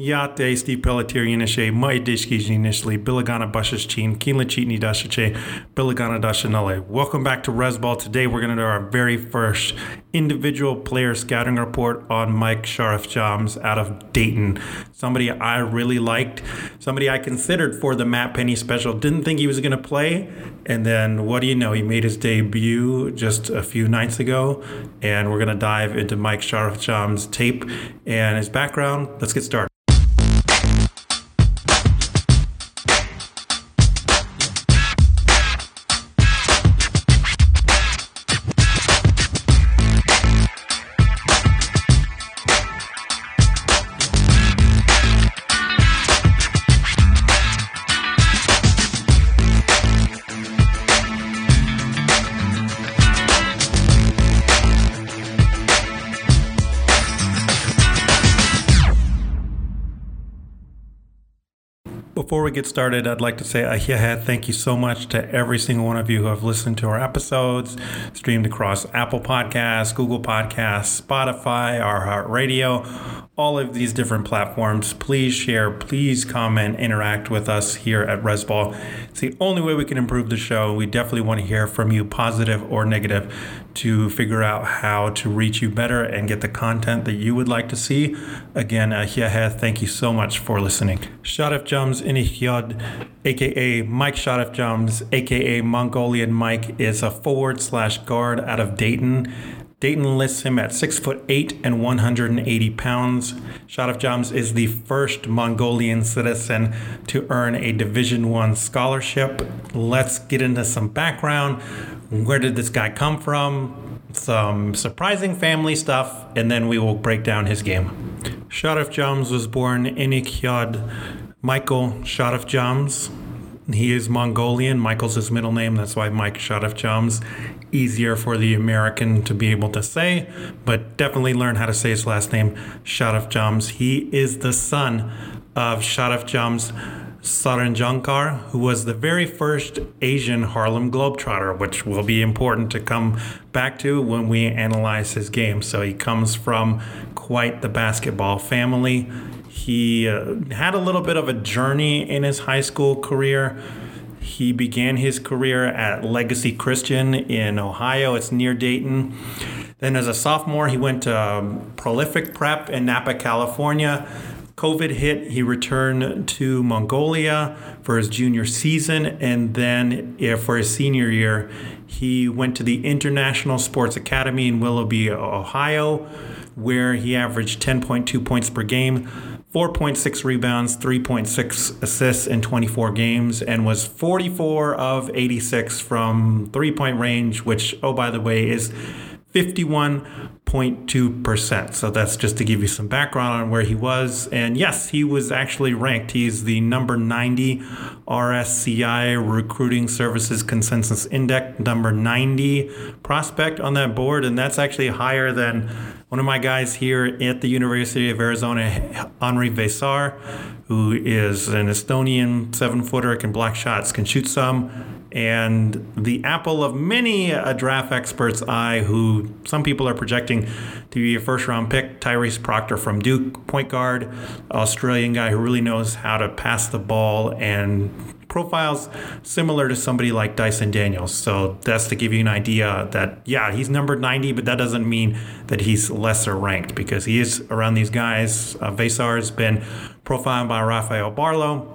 Yate Steve Pelletier Yinishe, Mai Dishki Jinishli, Bilagana Bushas Chin, Kinla Chitni Dashache, Bilagana Dashanale. Welcome back to Resball. Today we're going to do our very first individual player scouting report on Mike Sharavjamts out of Dayton. Somebody I really liked, somebody I considered for the Matt Penny special. Didn't think he was going to play. And then what do you know? He made his debut just a few nights ago. And we're going to dive into Mike Sharavjamts' tape and his background. Let's get started. Before we get started, I'd like to say a thank you so much to every single one of you who have listened to our episodes, streamed across Apple Podcasts, Google Podcasts, Spotify, iHeartRadio, all of these different platforms. Please share, please comment, interact with us here at Resball. It's the only way we can improve the show. We definitely want to hear from you, positive or negative, to figure out how to reach you better and get the content that you would like to see. Again, uh, thank you so much for listening. Sharavjamts Inihyad, aka Mike Sharavjamts, aka Mongolian Mike, is a forward slash guard out of Dayton. Dayton lists him at six foot eight and 180 pounds. Sharavjamts is the first Mongolian citizen to earn a Division One scholarship. Let's get into some background. Where did this guy come from? Some surprising family stuff, and then we will break down his game. Sharavjamts was born in Ikyad, Michael Sharavjamts. He is Mongolian. Michael's his middle name. That's why Mike Sharavjamts easier for the American to be able to say, but definitely learn how to say his last name, Sharavjamts. He is the son of Sharavjamts Tserenjanhor, who was the very first Asian Harlem Globetrotter, which will be important to come back to when we analyze his game. So he comes from quite the basketball family. He uh, had a little bit of a journey in his high school career he began his career at Legacy Christian in Ohio. It's near Dayton. Then, as a sophomore, he went to um, Prolific Prep in Napa, California. COVID hit, he returned to Mongolia for his junior season. And then, for his senior year, he went to the International Sports Academy in Willoughby, Ohio, where he averaged 10.2 points per game 4.6 rebounds, 3.6 assists in 24 games, and was 44 of 86 from three point range, which, oh, by the way, is 51.2%. So that's just to give you some background on where he was. And yes, he was actually ranked. He's the number 90 RSCI Recruiting Services Consensus Index, number 90 prospect on that board. And that's actually higher than one of my guys here at the University of Arizona, Henri Veesaar, who is an Estonian seven footer, can block shots, can shoot some and the apple of many a draft expert's eye, who some people are projecting to be a first round pick, Tyrese Proctor from Duke, point guard, Australian guy who really knows how to pass the ball and profiles similar to somebody like Dyson Daniels. So that's to give you an idea that, yeah, he's number 90, but that doesn't mean that he's lesser ranked because he is around these guys. Uh, Veesaar has been profiled by Rafael Barlowe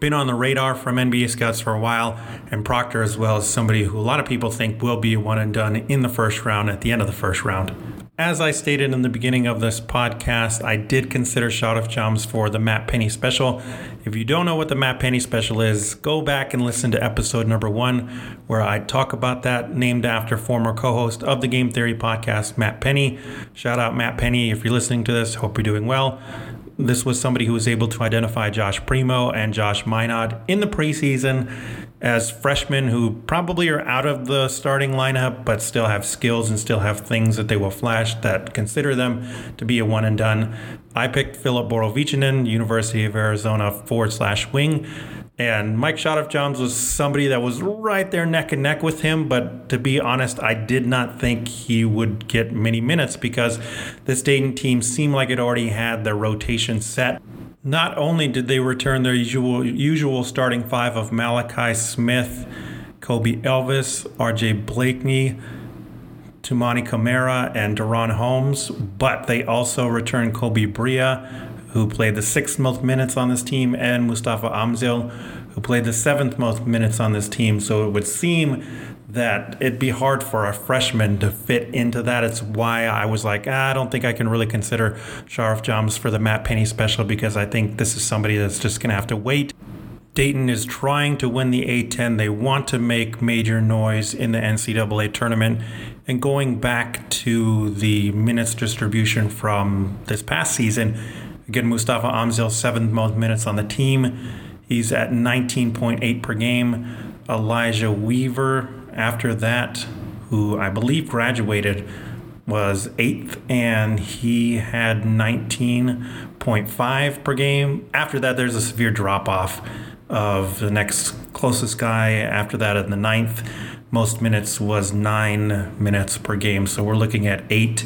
been on the radar from NBA scouts for a while, and Proctor as well as somebody who a lot of people think will be one and done in the first round at the end of the first round. As I stated in the beginning of this podcast, I did consider Sharavjamts for the Matt Penny special. If you don't know what the Matt Penny special is, go back and listen to episode number one, where I talk about that, named after former co host of the Game Theory podcast, Matt Penny. Shout out, Matt Penny, if you're listening to this. Hope you're doing well. This was somebody who was able to identify Josh Primo and Josh Minott in the preseason as freshmen who probably are out of the starting lineup but still have skills and still have things that they will flash that consider them to be a one and done. I picked Filip Borovicanin, University of Arizona forward slash wing. And Mike Sharavjamts was somebody that was right there neck and neck with him. But to be honest, I did not think he would get many minutes because this Dayton team seemed like it already had their rotation set. Not only did they return their usual usual starting five of Malachi Smith, Kobe Elvis, RJ Blakeney, Toumani Camara, and DaRon Holmes, but they also returned Koby Brea, who played the sixth most minutes on this team, and Mustafa Amzil, who played the seventh most minutes on this team. So it would seem that it'd be hard for a freshman to fit into that. It's why I was like, ah, I don't think I can really consider Sharavjamts for the Matt Penny special because I think this is somebody that's just going to have to wait. Dayton is trying to win the A10. They want to make major noise in the NCAA tournament. And going back to the minutes distribution from this past season, again, Mustafa Amzil, seventh most minutes on the team. He's at 19.8 per game. Elijah Weaver, after that, who I believe graduated, was eighth, and he had 19.5 per game. After that, there's a severe drop off of the next closest guy. After that, in the ninth, most minutes was nine minutes per game. So we're looking at eight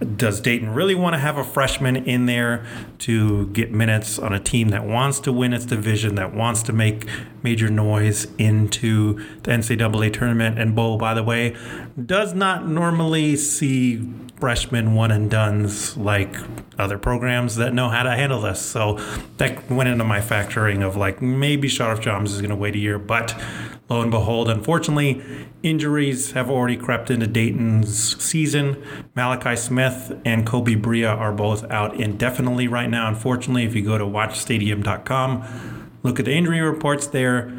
does Dayton really want to have a freshman in there to get minutes on a team that wants to win its division, that wants to make major noise into the NCAA tournament? And Bo, by the way, does not normally see freshmen one and duns like other programs that know how to handle this. So that went into my factoring of like maybe Sharavjamts is going to wait a year, but lo and behold, unfortunately, injuries have already crept into Dayton's season. Malachi Smith and Koby Brea are both out indefinitely right now. Unfortunately, if you go to watchstadium.com, look at the injury reports there.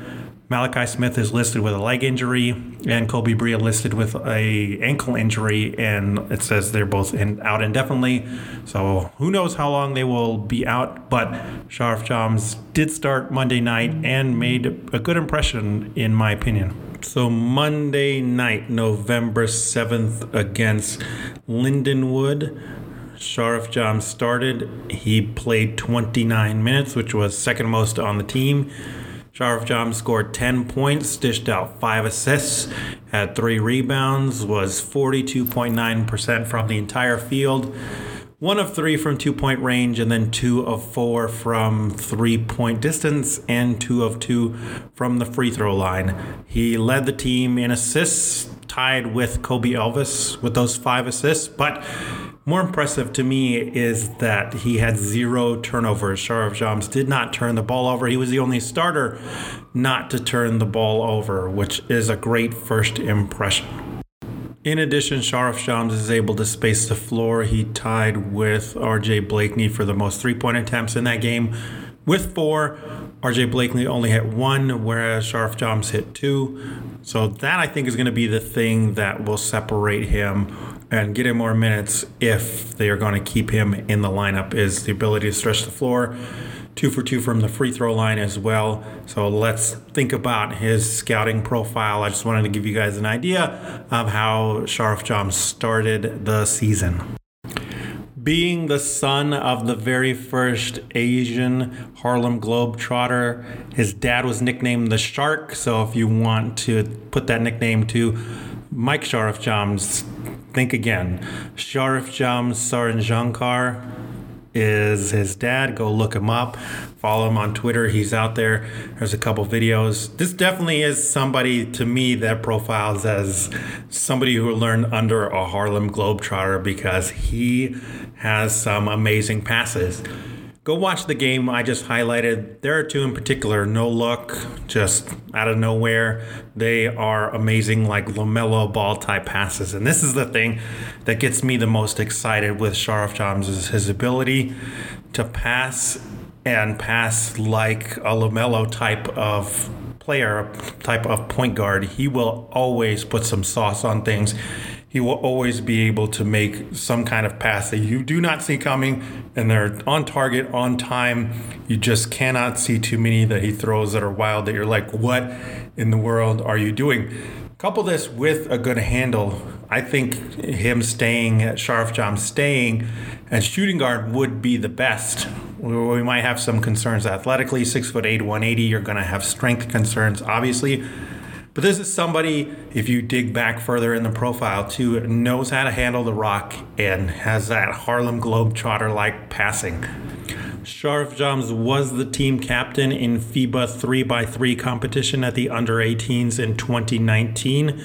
Malachi Smith is listed with a leg injury, and Koby Brea listed with a ankle injury, and it says they're both in, out indefinitely. So who knows how long they will be out? But Sharavjamts did start Monday night and made a good impression, in my opinion. So Monday night, November seventh, against Lindenwood. Sharavjamts started. He played 29 minutes, which was second most on the team. Sharavjamts scored 10 points, dished out 5 assists, had 3 rebounds, was 42.9% from the entire field. One of three from two point range, and then two of four from three point distance, and two of two from the free throw line. He led the team in assists, tied with Kobe Elvis with those five assists, but more impressive to me is that he had zero turnovers. Sharavjamts did not turn the ball over. He was the only starter not to turn the ball over, which is a great first impression. In addition, Sharavjamts is able to space the floor. He tied with RJ Blakeney for the most three point attempts in that game with four. RJ Blakeney only hit one, whereas Sharavjamts hit two. So that I think is going to be the thing that will separate him and get him more minutes if they are going to keep him in the lineup is the ability to stretch the floor. Two for two from the free throw line as well. So let's think about his scouting profile. I just wanted to give you guys an idea of how Sharavjamts started the season. Being the son of the very first Asian Harlem Globetrotter, his dad was nicknamed the Shark. So if you want to put that nickname to Mike Sharavjamts, think again. Sharaf Jams Tserenjanhor is his dad. Go look him up. Follow him on Twitter. He's out there. There's a couple videos. This definitely is somebody to me that profiles as somebody who learned under a Harlem Globetrotter because he has some amazing passes. Go watch the game I just highlighted. There are two in particular, no look, just out of nowhere. They are amazing, like LaMelo ball type passes. And this is the thing that gets me the most excited with Sharavjamts is his ability to pass and pass like a LaMelo type of player, type of point guard. He will always put some sauce on things he will always be able to make some kind of pass that you do not see coming and they're on target, on time. You just cannot see too many that he throws that are wild that you're like, what in the world are you doing? Couple this with a good handle. I think him staying at Sharavjamts staying as shooting guard would be the best. We might have some concerns athletically, six foot eight, 180. You're going to have strength concerns, obviously but this is somebody, if you dig back further in the profile, too, knows how to handle the rock and has that Harlem Globetrotter like passing. Sharavjamts was the team captain in FIBA 3x3 competition at the under 18s in 2019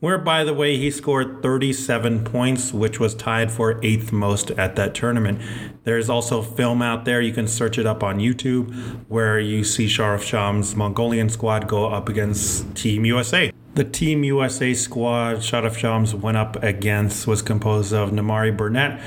where, by the way, he scored 37 points, which was tied for eighth most at that tournament. There's also film out there. You can search it up on YouTube where you see Sharavjamts' Mongolian squad go up against Team USA. The Team USA squad Sharavjamts went up against was composed of Nimari Burnett,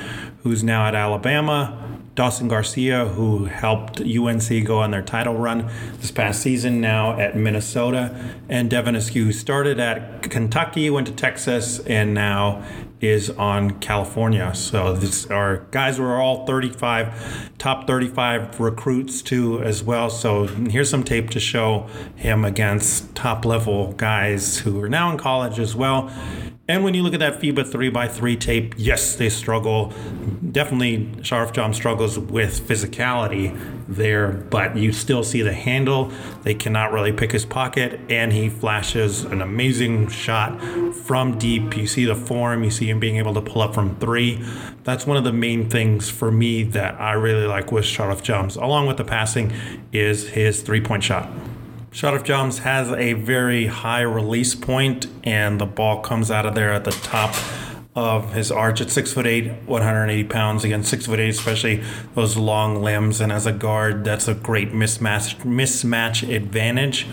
who's now at Alabama, Dawson Garcia, who helped UNC go on their title run this past season, now at Minnesota, and Devin Askew started at Kentucky, went to Texas, and now is on California. So these are guys who are all 35, top 35 recruits too as well. So here's some tape to show him against top level guys who are now in college as well. And when you look at that FIBA 3x3 tape, yes, they struggle. Definitely, Sharavjamts struggles with physicality there, but you still see the handle. They cannot really pick his pocket, and he flashes an amazing shot from deep. You see the form, you see him being able to pull up from three. That's one of the main things for me that I really like with Sharavjamts, along with the passing, is his three point shot. Sharavjamts has a very high release point, and the ball comes out of there at the top of his arch at six foot eight, 180 pounds. Again, six foot eight, especially those long limbs. And as a guard, that's a great mismatch mismatch advantage.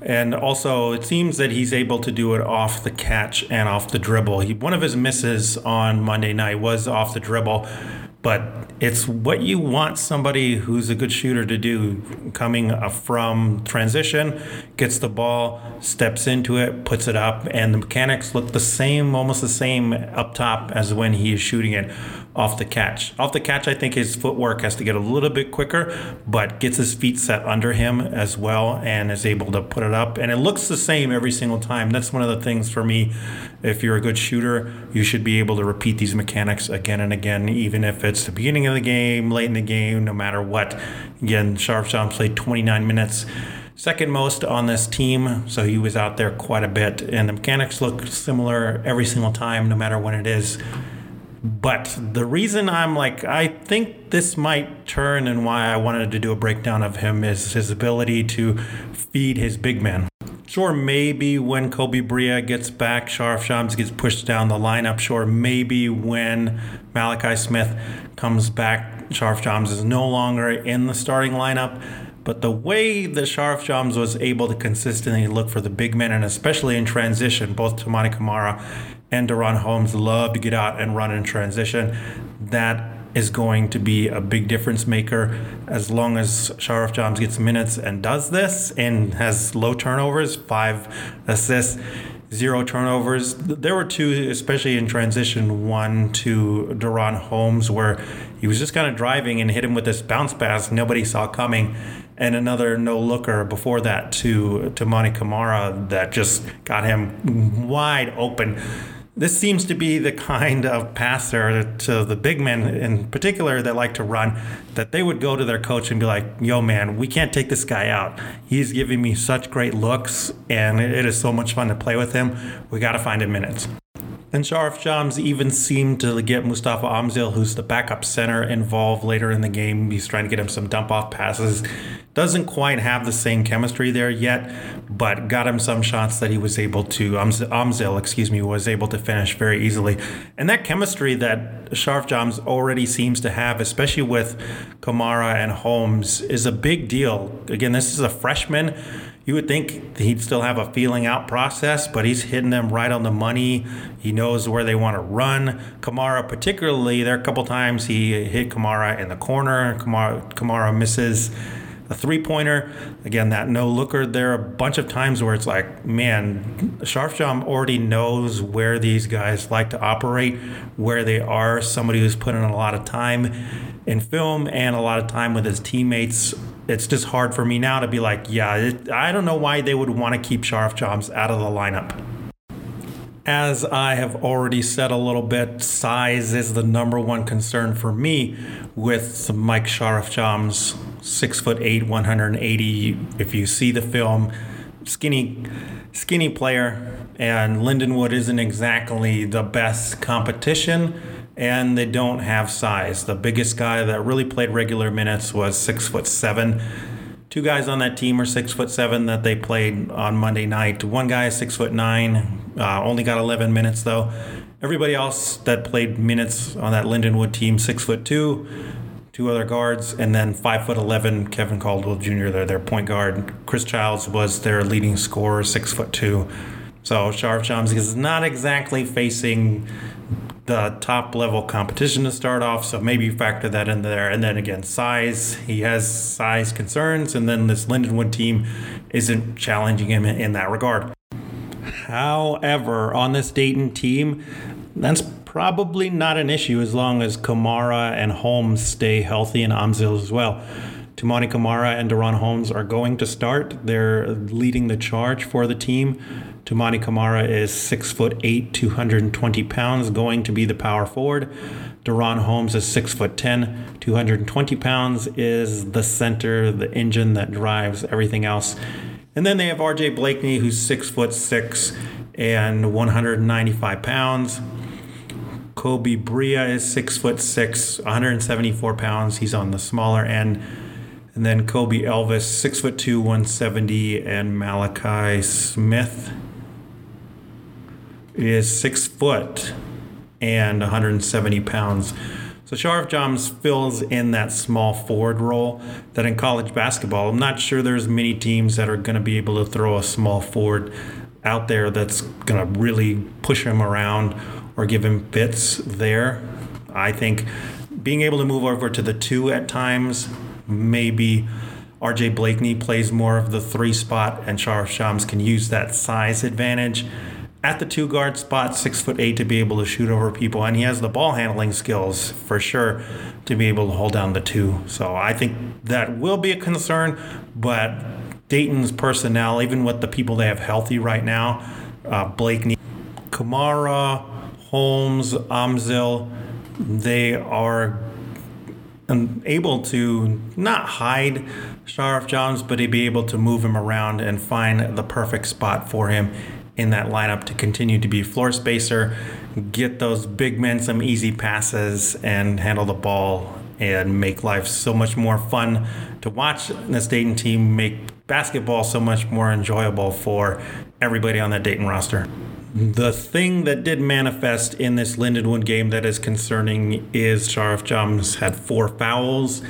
And also, it seems that he's able to do it off the catch and off the dribble. He, one of his misses on Monday night was off the dribble but it's what you want somebody who's a good shooter to do coming uh, from transition gets the ball steps into it puts it up and the mechanics look the same almost the same up top as when he is shooting it off the catch. Off the catch, I think his footwork has to get a little bit quicker, but gets his feet set under him as well and is able to put it up. And it looks the same every single time. That's one of the things for me. If you're a good shooter, you should be able to repeat these mechanics again and again, even if it's the beginning of the game, late in the game, no matter what. Again, Sham played 29 minutes second most on this team, so he was out there quite a bit. And the mechanics look similar every single time, no matter when it is. But the reason I'm like, I think this might turn and why I wanted to do a breakdown of him is his ability to feed his big man. Sure, maybe when Koby Brea gets back, Sharavjamts gets pushed down the lineup. Sure, maybe when Malachi Smith comes back, Sharavjamts is no longer in the starting lineup. But the way that Sharavjamts was able to consistently look for the big men, and especially in transition, both Toumani Camara and DaRon Holmes love to get out and run in transition. That is going to be a big difference maker as long as Sharavjamts gets minutes and does this and has low turnovers, five assists, zero turnovers. There were two, especially in transition, one to DaRon Holmes, where he was just kind of driving and hit him with this bounce pass nobody saw coming. And another no looker before that to Toumani Camara that just got him wide open this seems to be the kind of passer to the big men in particular that like to run that they would go to their coach and be like yo man we can't take this guy out. He's giving me such great looks and it is so much fun to play with him. We got to find him minutes and Sharavjamts even seemed to get Mustafa Amzil, who's the backup center, involved later in the game. He's trying to get him some dump off passes. Doesn't quite have the same chemistry there yet, but got him some shots that he was able to, Amzil, excuse me, was able to finish very easily. And that chemistry that Sharavjamts already seems to have, especially with Camara and Holmes, is a big deal. Again, this is a freshman you would think he'd still have a feeling out process, but he's hitting them right on the money. He knows where they want to run. Camara, particularly, there are a couple times he hit Camara in the corner. Kamara, Camara misses a three pointer. Again, that no looker. There are a bunch of times where it's like, man, Sharavjamts already knows where these guys like to operate, where they are. Somebody who's put in a lot of time in film and a lot of time with his teammates it's just hard for me now to be like, yeah, it, I don't know why they would want to keep Sharavjamts out of the lineup. As I have already said a little bit, size is the number one concern for me with Mike Sharavjamts, six foot eight, 180. If you see the film, skinny, skinny player, and Lindenwood isn't exactly the best competition and they don't have size. The biggest guy that really played regular minutes was six foot seven. Two guys on that team are six foot seven that they played on Monday night. One guy is six foot nine, uh, only got 11 minutes though. Everybody else that played minutes on that Lindenwood team, six foot two, two other guards, and then five foot 11, Kevin Caldwell Jr., their, their point guard. Chris Childs was their leading scorer, six foot two. So Sharavjamts is not exactly facing the top level competition to start off. So maybe factor that in there. And then again, size. He has size concerns. And then this Lindenwood team isn't challenging him in that regard. However, on this Dayton team, that's probably not an issue as long as Camara and Holmes stay healthy and Amzil as well. Toumani Camara and DaRon Holmes are going to start. They're leading the charge for the team. Toumani Camara is six foot eight, 220 pounds, going to be the power forward. DaRon Holmes is six foot 10, 220 pounds, is the center, the engine that drives everything else. And then they have RJ Blakeney, who's six foot six and 195 pounds. Koby Brea is six foot six, 174 pounds. He's on the smaller end. And then Kobe Elvis, six foot two, 170, and Malachi Smith is six foot and 170 pounds. So Sharavjamts fills in that small forward role that in college basketball, I'm not sure there's many teams that are going to be able to throw a small forward out there that's going to really push him around or give him fits there. I think being able to move over to the two at times, maybe RJ Blakeney plays more of the three spot and Sharavjamts can use that size advantage at the two guard spot, six foot eight to be able to shoot over people, and he has the ball handling skills for sure to be able to hold down the two. So I think that will be a concern, but Dayton's personnel, even with the people they have healthy right now, uh, Blakeney, Camara, Holmes, Amzil, they are able to not hide Sharavjamts, but to be able to move him around and find the perfect spot for him in that lineup to continue to be floor spacer, get those big men some easy passes, and handle the ball and make life so much more fun to watch this Dayton team make basketball so much more enjoyable for everybody on that Dayton roster. The thing that did manifest in this Lindenwood game that is concerning is Sharavjamts had four fouls.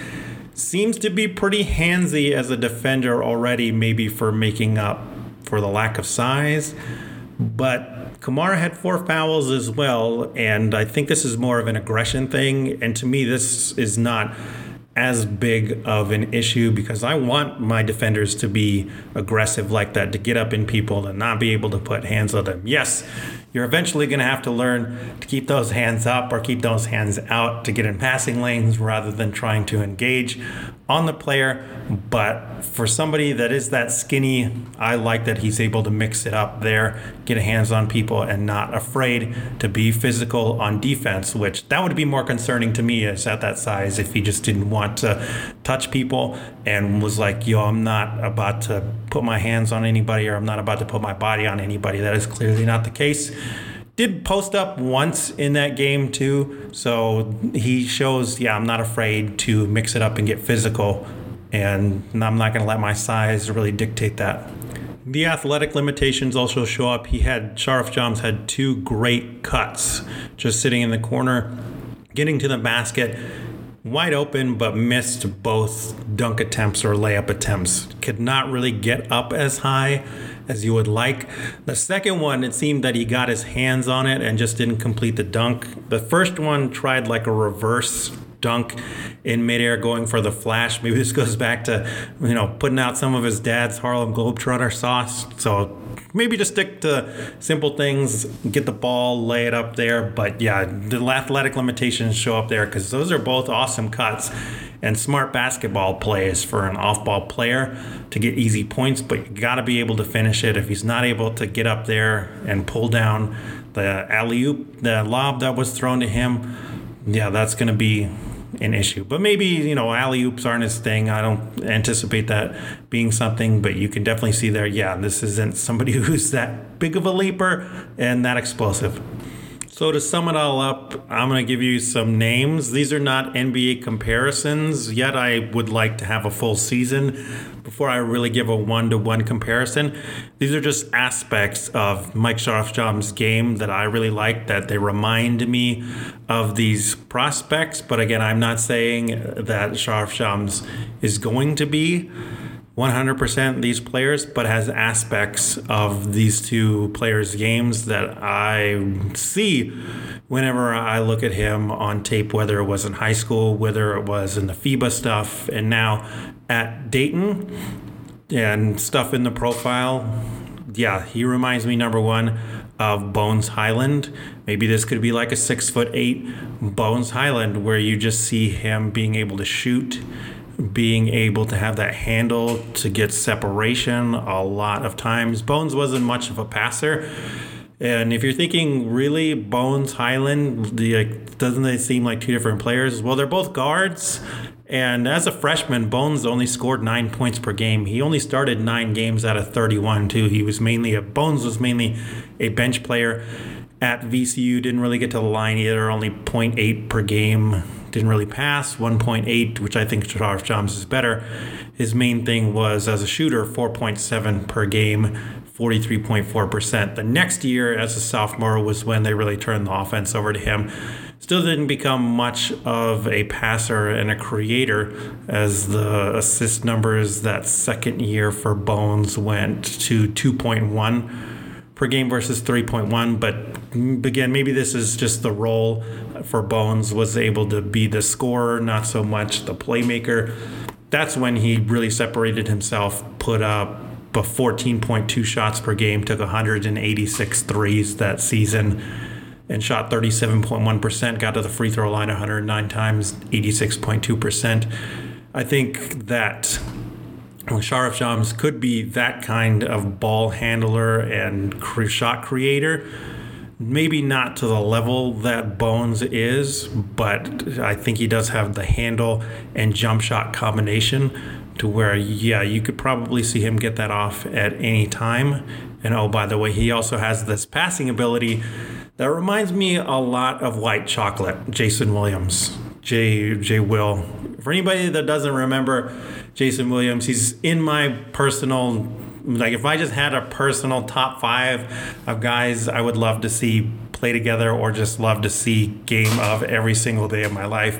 Seems to be pretty handsy as a defender already, maybe for making up for the lack of size. But Camara had four fouls as well, and I think this is more of an aggression thing. And to me, this is not as big of an issue because I want my defenders to be aggressive like that, to get up in people and not be able to put hands on them. Yes, you're eventually going to have to learn to keep those hands up or keep those hands out to get in passing lanes rather than trying to engage on the player. But for somebody that is that skinny, I like that he's able to mix it up there, get hands on people, and not afraid to be physical on defense, which that would be more concerning to me is at that size if he just didn't want to touch people and was like, yo, I'm not about to put my hands on anybody or I'm not about to put my body on anybody. That is clearly not the case. Did post up once in that game too. So he shows, yeah, I'm not afraid to mix it up and get physical. And I'm not going to let my size really dictate that. The athletic limitations also show up. He had, Sharavjamts had two great cuts just sitting in the corner, getting to the basket wide open, but missed both dunk attempts or layup attempts. Could not really get up as high as you would like. The second one, it seemed that he got his hands on it and just didn't complete the dunk. The first one tried like a reverse dunk in midair going for the flash. Maybe this goes back to, you know, putting out some of his dad's Harlem Globetrotter sauce. So maybe just stick to simple things, get the ball, lay it up there. But yeah, the athletic limitations show up there because those are both awesome cuts and smart basketball plays for an off ball player to get easy points. But you got to be able to finish it. If he's not able to get up there and pull down the alley oop, the lob that was thrown to him, yeah, that's going to be an issue. But maybe, you know, alley oops aren't his thing. I don't anticipate that being something, but you can definitely see there, yeah, this isn't somebody who's that big of a leaper and that explosive. So to sum it all up, I'm going to give you some names. These are not NBA comparisons, yet I would like to have a full season before I really give a one-to-one comparison. These are just aspects of Mike Sharavjamts' game that I really like that they remind me of these prospects, but again, I'm not saying that Sharavjamts is going to be 100% these players, but has aspects of these two players' games that I see whenever I look at him on tape, whether it was in high school, whether it was in the FIBA stuff, and now at Dayton and stuff in the profile. Yeah, he reminds me, number one, of Bones Hyland. Maybe this could be like a six foot eight Bones Hyland where you just see him being able to shoot being able to have that handle to get separation a lot of times. Bones wasn't much of a passer. And if you're thinking really Bones Hyland, the, doesn't they seem like two different players? Well, they're both guards. And as a freshman, Bones only scored nine points per game. He only started nine games out of 31 too. He was mainly a Bones was mainly a bench player at VCU. Didn't really get to the line either. Only 0.8 per game didn't really pass 1.8, which I think Sharavjamts is better. His main thing was as a shooter, 4.7 per game, 43.4%. The next year, as a sophomore, was when they really turned the offense over to him. Still didn't become much of a passer and a creator as the assist numbers that second year for Bones went to 2.1 per game versus 3.1. But mm, again, maybe this is just the role for Bones was able to be the scorer, not so much the playmaker. That's when he really separated himself, put up a 14.2 shots per game, took 186 threes that season, and shot 37.1%, got to the free throw line 109 times, 86.2%. I think that Sharavjamts could be that kind of ball handler and shot creator. Maybe not to the level that Bones is, but I think he does have the handle and jump shot combination to where, yeah, you could probably see him get that off at any time. And oh, by the way, he also has this passing ability that reminds me a lot of White Chocolate, Jason Williams, J. J. Will. For anybody that doesn't remember, Jason Williams. He's in my personal like if I just had a personal top five of guys I would love to see play together or just love to see game of every single day of my life.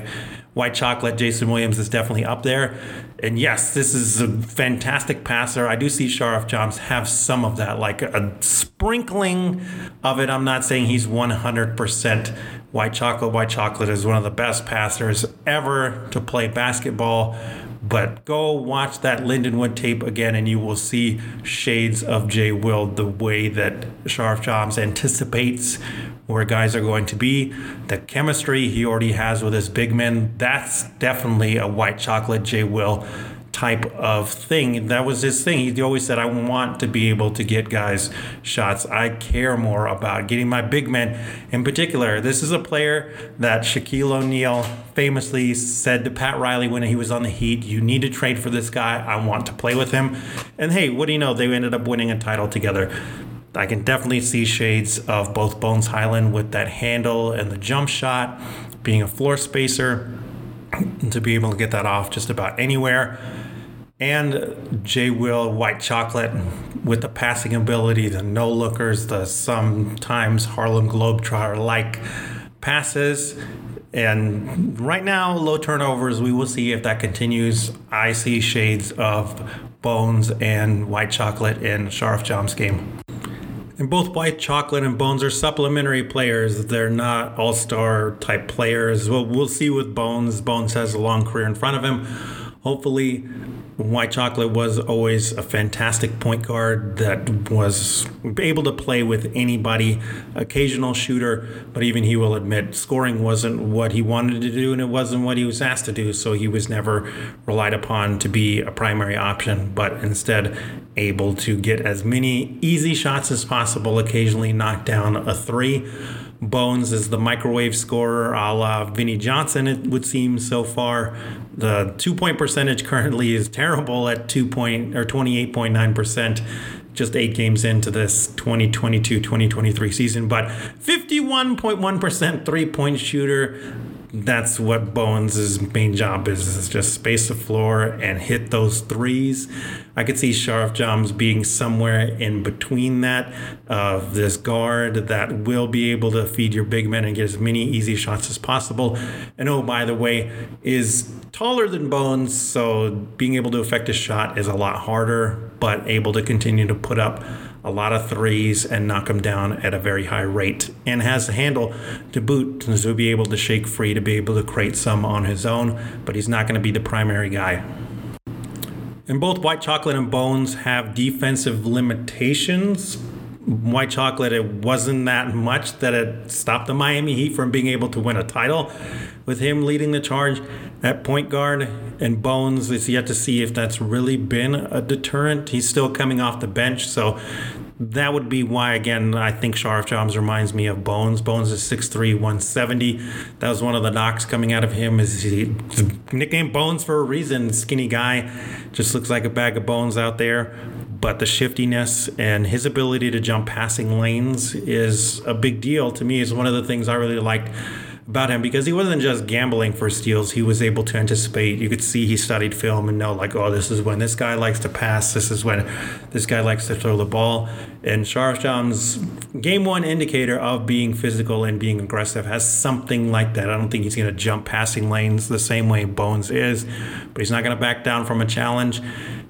White Chocolate, Jason Williams is definitely up there. And yes, this is a fantastic passer. I do see Sharavjamts have some of that, like a sprinkling of it. I'm not saying he's 100% White Chocolate. White Chocolate is one of the best passers ever to play basketball but go watch that Lindenwood tape again, and you will see shades of Jay Will the way that Sharavjamts anticipates where guys are going to be. The chemistry he already has with his big men, that's definitely a white chocolate Jay Will type of thing. That was his thing. He always said, I want to be able to get guys shots. I care more about getting my big men. In particular, this is a player that Shaquille O'Neal famously said to Pat Riley when he was on the Heat, You need to trade for this guy. I want to play with him. And hey, what do you know? They ended up winning a title together. I can definitely see shades of both Bones Hyland with that handle and the jump shot, being a floor spacer, to be able to get that off just about anywhere and J. Will White Chocolate with the passing ability, the no lookers, the sometimes Harlem Globetrotter like passes. And right now, low turnovers. We will see if that continues. I see shades of Bones and White Chocolate in Sharavjamts' game. And both White Chocolate and Bones are supplementary players. They're not all star type players. Well, we'll see with Bones. Bones has a long career in front of him. Hopefully, White Chocolate was always a fantastic point guard that was able to play with anybody, occasional shooter, but even he will admit scoring wasn't what he wanted to do and it wasn't what he was asked to do. So he was never relied upon to be a primary option, but instead able to get as many easy shots as possible, occasionally knock down a three. Bones is the microwave scorer a la Vinnie Johnson, it would seem so far. The two point percentage currently is terrible at 2 point or 28.9%. just eight games into this 2022 2023 season, but 51.1% three point shooter that's what Bones' main job is, is just space the floor and hit those threes. I could see Sharavjamts being somewhere in between that of this guard that will be able to feed your big men and get as many easy shots as possible. And oh, by the way, is taller than Bones, so being able to affect a shot is a lot harder, but able to continue to put up a lot of threes and knock them down at a very high rate and has the handle to boot. To be able to shake free to be able to create some on his own but he's not going to be the primary guy. And both white chocolate and bones have defensive limitations white chocolate, it wasn't that much that it stopped the Miami Heat from being able to win a title. With him leading the charge at point guard and Bones, it's yet to see if that's really been a deterrent. He's still coming off the bench, so that would be why, again, I think Sharavjamts reminds me of Bones. Bones is 6'3, 170. That was one of the knocks coming out of him. Is he nicknamed Bones for a reason? Skinny guy, just looks like a bag of bones out there. But the shiftiness and his ability to jump passing lanes is a big deal to me. Is one of the things I really liked about him because he wasn't just gambling for steals. He was able to anticipate. You could see he studied film and know, like, oh, this is when this guy likes to pass. This is when this guy likes to throw the ball. And Sharavjamts' game one indicator of being physical and being aggressive has something like that. I don't think he's going to jump passing lanes the same way Bones is, but he's not going to back down from a challenge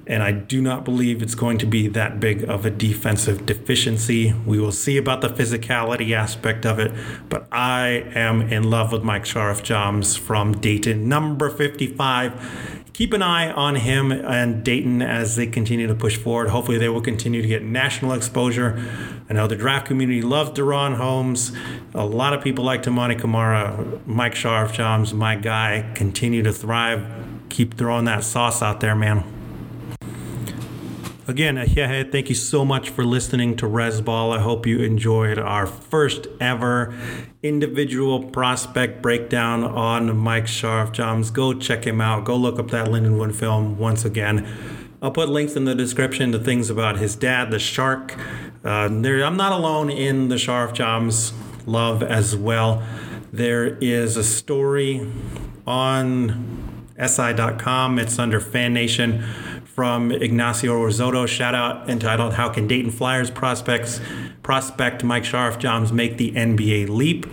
and I do not believe it's going to be that big of a defensive deficiency. We will see about the physicality aspect of it, but I am in love with Mike Sharavjamts from Dayton, number 55. Keep an eye on him and Dayton as they continue to push forward. Hopefully, they will continue to get national exposure. I know the draft community loves DaRon Holmes. A lot of people like Toumani Camara. Mike Sharavjamts, my guy, continue to thrive. Keep throwing that sauce out there, man. Again, yeah, thank you so much for listening to Res Ball. I hope you enjoyed our first ever individual prospect breakdown on Mike Sharavjamts. Go check him out. Go look up that Lindenwood film once again. I'll put links in the description to things about his dad, the shark. Uh, there, I'm not alone in the Sharavjamts love as well. There is a story on SI.com. It's under Fan Nation from Ignacio Rissotto. Shout out entitled How Can Dayton Flyers Prospects Prospect Mike Sharavjamts Make the NBA Leap?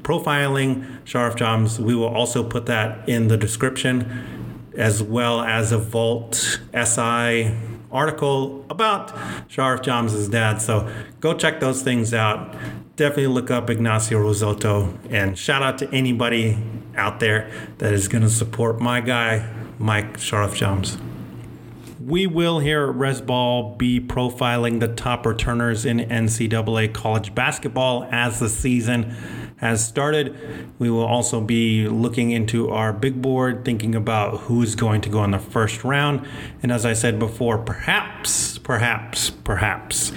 Profiling Sharavjamts. We will also put that in the description as well as a Vault SI article about Sharavjamts' dad. So go check those things out. Definitely look up Ignacio Rissotto and shout out to anybody out there that is going to support my guy, Mike Sharavjamts. We will here at Resball be profiling the top returners in NCAA college basketball as the season has started. We will also be looking into our big board, thinking about who's going to go in the first round. And as I said before, perhaps, perhaps, perhaps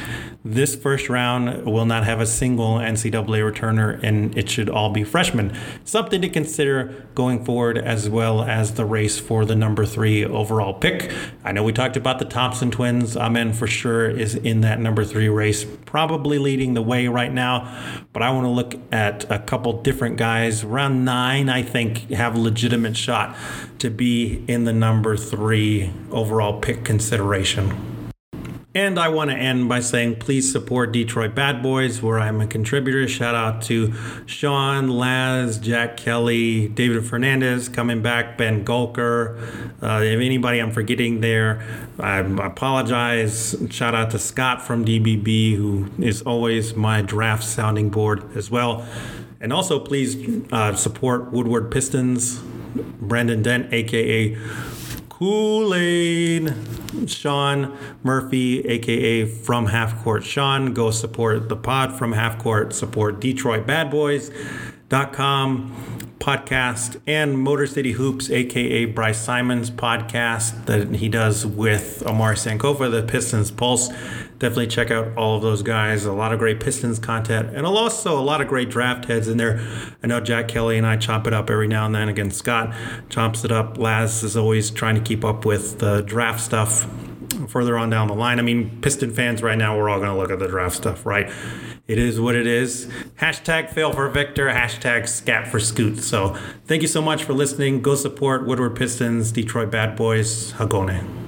this first round will not have a single NCAA returner, and it should all be freshmen. Something to consider going forward, as well as the race for the number three overall pick. I know we talked about the Thompson twins. Amen for sure is in that number three race, probably leading the way right now. But I want to look at uh, a couple different guys. Around nine, I think, have a legitimate shot to be in the number three overall pick consideration. And I want to end by saying please support Detroit Bad Boys, where I'm a contributor. Shout out to Sean, Laz, Jack Kelly, David Fernandez coming back, Ben Gulker. Uh, if anybody I'm forgetting there, I apologize. Shout out to Scott from DBB, who is always my draft sounding board as well. And also, please uh, support Woodward Pistons, Brandon Dent, aka Kool Aid. Sean Murphy, aka From Half Court Sean. Go support the pod from Half Court. Support Detroit Bad Boys.com podcast and Motor City Hoops, aka Bryce Simon's podcast that he does with Omar Sankofa, the Pistons Pulse definitely check out all of those guys. A lot of great Pistons content, and also a lot of great draft heads in there. I know Jack Kelly and I chop it up every now and then. Again, Scott chomps it up. Laz is always trying to keep up with the draft stuff further on down the line. I mean, Piston fans right now, we're all going to look at the draft stuff, right? It is what it is. Hashtag fail for Victor, hashtag scat for Scoot. So thank you so much for listening. Go support Woodward Pistons, Detroit Bad Boys, Hagone.